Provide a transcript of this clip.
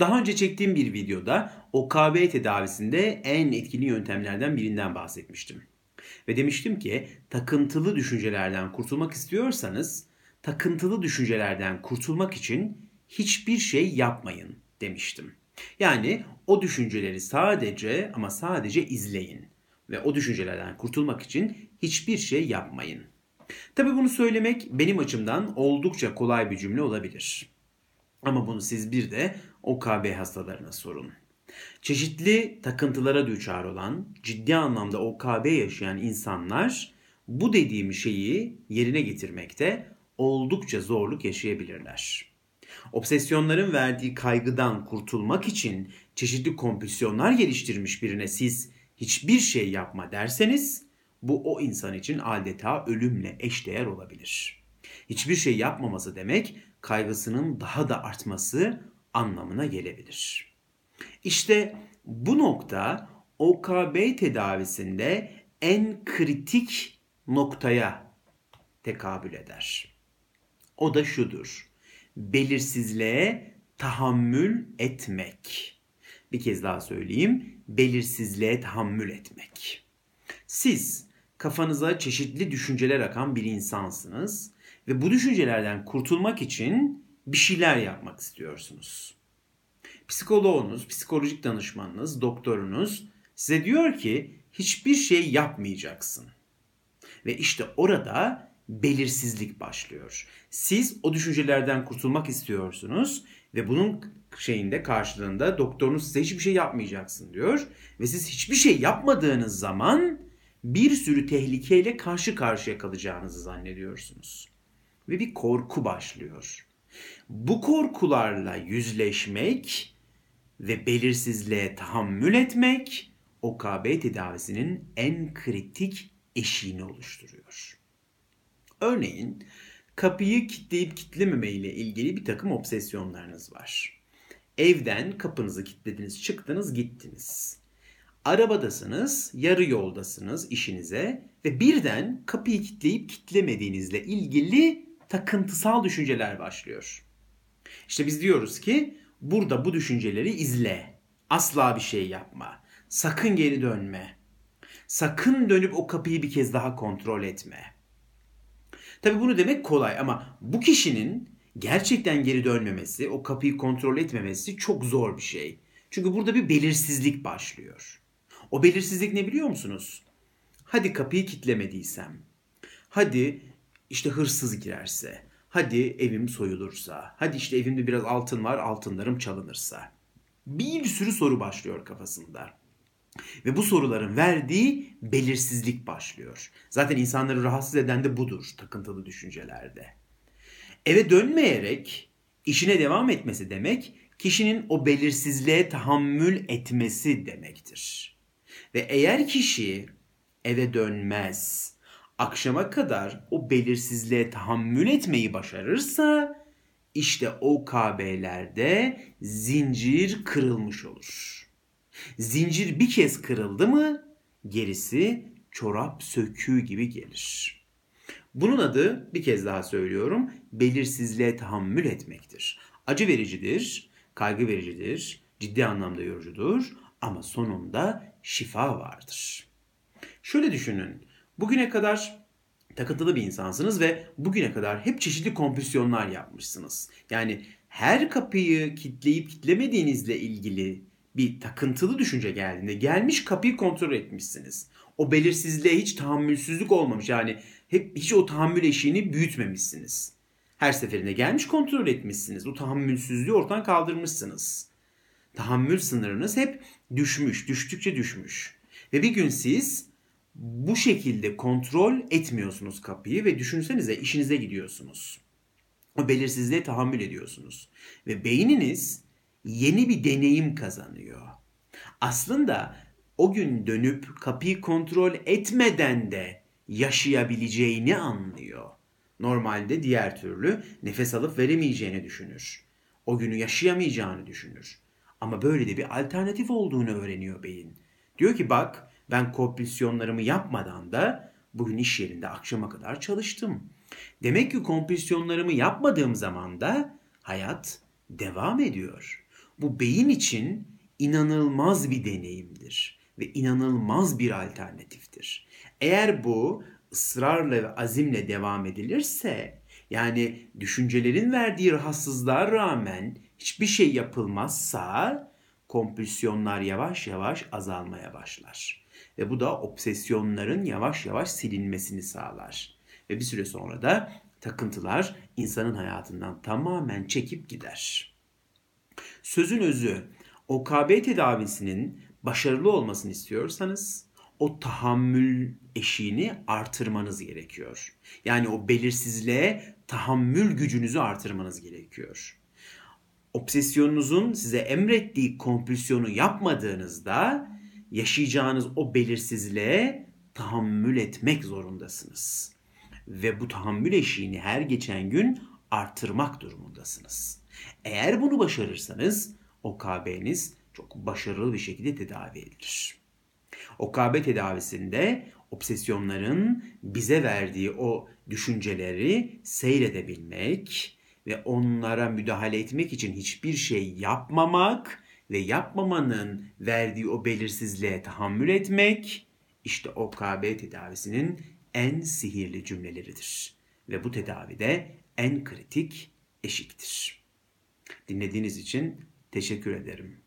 Daha önce çektiğim bir videoda OKB tedavisinde en etkili yöntemlerden birinden bahsetmiştim. Ve demiştim ki takıntılı düşüncelerden kurtulmak istiyorsanız takıntılı düşüncelerden kurtulmak için hiçbir şey yapmayın demiştim. Yani o düşünceleri sadece ama sadece izleyin ve o düşüncelerden kurtulmak için hiçbir şey yapmayın. Tabi bunu söylemek benim açımdan oldukça kolay bir cümle olabilir. Ama bunu siz bir de OKB hastalarına sorun. Çeşitli takıntılara düçar olan, ciddi anlamda OKB yaşayan insanlar bu dediğim şeyi yerine getirmekte oldukça zorluk yaşayabilirler. Obsesyonların verdiği kaygıdan kurtulmak için çeşitli kompülsiyonlar geliştirmiş birine siz hiçbir şey yapma derseniz bu o insan için adeta ölümle eşdeğer olabilir. Hiçbir şey yapmaması demek kaygısının daha da artması anlamına gelebilir. İşte bu nokta OKB tedavisinde en kritik noktaya tekabül eder. O da şudur. Belirsizliğe tahammül etmek. Bir kez daha söyleyeyim. Belirsizliğe tahammül etmek. Siz kafanıza çeşitli düşünceler akan bir insansınız ve bu düşüncelerden kurtulmak için bir şeyler yapmak istiyorsunuz. Psikoloğunuz, psikolojik danışmanınız, doktorunuz size diyor ki hiçbir şey yapmayacaksın. Ve işte orada belirsizlik başlıyor. Siz o düşüncelerden kurtulmak istiyorsunuz ve bunun şeyinde karşılığında doktorunuz size hiçbir şey yapmayacaksın diyor ve siz hiçbir şey yapmadığınız zaman bir sürü tehlikeyle karşı karşıya kalacağınızı zannediyorsunuz. Ve bir korku başlıyor. Bu korkularla yüzleşmek ve belirsizliğe tahammül etmek OKB tedavisinin en kritik eşiğini oluşturuyor. Örneğin kapıyı kilitleyip kilitlememe ile ilgili bir takım obsesyonlarınız var. Evden kapınızı kilitlediniz, çıktınız, gittiniz. Arabadasınız, yarı yoldasınız işinize ve birden kapıyı kilitleyip kilitlemediğinizle ilgili takıntısal düşünceler başlıyor. İşte biz diyoruz ki burada bu düşünceleri izle. Asla bir şey yapma. Sakın geri dönme. Sakın dönüp o kapıyı bir kez daha kontrol etme. Tabi bunu demek kolay ama bu kişinin gerçekten geri dönmemesi, o kapıyı kontrol etmemesi çok zor bir şey. Çünkü burada bir belirsizlik başlıyor. O belirsizlik ne biliyor musunuz? Hadi kapıyı kitlemediysem. Hadi işte hırsız girerse. Hadi evim soyulursa. Hadi işte evimde biraz altın var altınlarım çalınırsa. Bir sürü soru başlıyor kafasında. Ve bu soruların verdiği belirsizlik başlıyor. Zaten insanları rahatsız eden de budur takıntılı düşüncelerde. Eve dönmeyerek işine devam etmesi demek kişinin o belirsizliğe tahammül etmesi demektir. Ve eğer kişi eve dönmez, akşama kadar o belirsizliğe tahammül etmeyi başarırsa işte o KB'lerde zincir kırılmış olur. Zincir bir kez kırıldı mı gerisi çorap söküğü gibi gelir. Bunun adı bir kez daha söylüyorum belirsizliğe tahammül etmektir. Acı vericidir, kaygı vericidir, ciddi anlamda yorucudur ama sonunda şifa vardır. Şöyle düşünün. Bugüne kadar takıntılı bir insansınız ve bugüne kadar hep çeşitli kompüsyonlar yapmışsınız. Yani her kapıyı kitleyip kitlemediğinizle ilgili bir takıntılı düşünce geldiğinde gelmiş kapıyı kontrol etmişsiniz. O belirsizliğe hiç tahammülsüzlük olmamış. Yani hep hiç o tahammül eşiğini büyütmemişsiniz. Her seferinde gelmiş kontrol etmişsiniz. O tahammülsüzlüğü ortadan kaldırmışsınız. Tahammül sınırınız hep düşmüş, düştükçe düşmüş. Ve bir gün siz bu şekilde kontrol etmiyorsunuz kapıyı ve düşünsenize işinize gidiyorsunuz. O belirsizliğe tahammül ediyorsunuz. Ve beyniniz yeni bir deneyim kazanıyor. Aslında o gün dönüp kapıyı kontrol etmeden de yaşayabileceğini anlıyor. Normalde diğer türlü nefes alıp veremeyeceğini düşünür. O günü yaşayamayacağını düşünür. Ama böyle de bir alternatif olduğunu öğreniyor beyin. Diyor ki bak ben kompülsiyonlarımı yapmadan da bugün iş yerinde akşama kadar çalıştım. Demek ki kompülsiyonlarımı yapmadığım zaman da hayat devam ediyor. Bu beyin için inanılmaz bir deneyimdir ve inanılmaz bir alternatiftir. Eğer bu ısrarla ve azimle devam edilirse yani düşüncelerin verdiği rahatsızlığa rağmen hiçbir şey yapılmazsa kompülsiyonlar yavaş yavaş azalmaya başlar. Ve bu da obsesyonların yavaş yavaş silinmesini sağlar. Ve bir süre sonra da takıntılar insanın hayatından tamamen çekip gider. Sözün özü OKB tedavisinin başarılı olmasını istiyorsanız o tahammül eşiğini artırmanız gerekiyor. Yani o belirsizliğe tahammül gücünüzü artırmanız gerekiyor. Obsesyonunuzun size emrettiği kompülsiyonu yapmadığınızda yaşayacağınız o belirsizliğe tahammül etmek zorundasınız. Ve bu tahammül eşiğini her geçen gün artırmak durumundasınız. Eğer bunu başarırsanız OKB'niz çok başarılı bir şekilde tedavi edilir. OKB tedavisinde obsesyonların bize verdiği o düşünceleri seyredebilmek ve onlara müdahale etmek için hiçbir şey yapmamak ve yapmamanın verdiği o belirsizliğe tahammül etmek işte OKB tedavisinin en sihirli cümleleridir. Ve bu tedavide en kritik eşiktir. Dinlediğiniz için teşekkür ederim.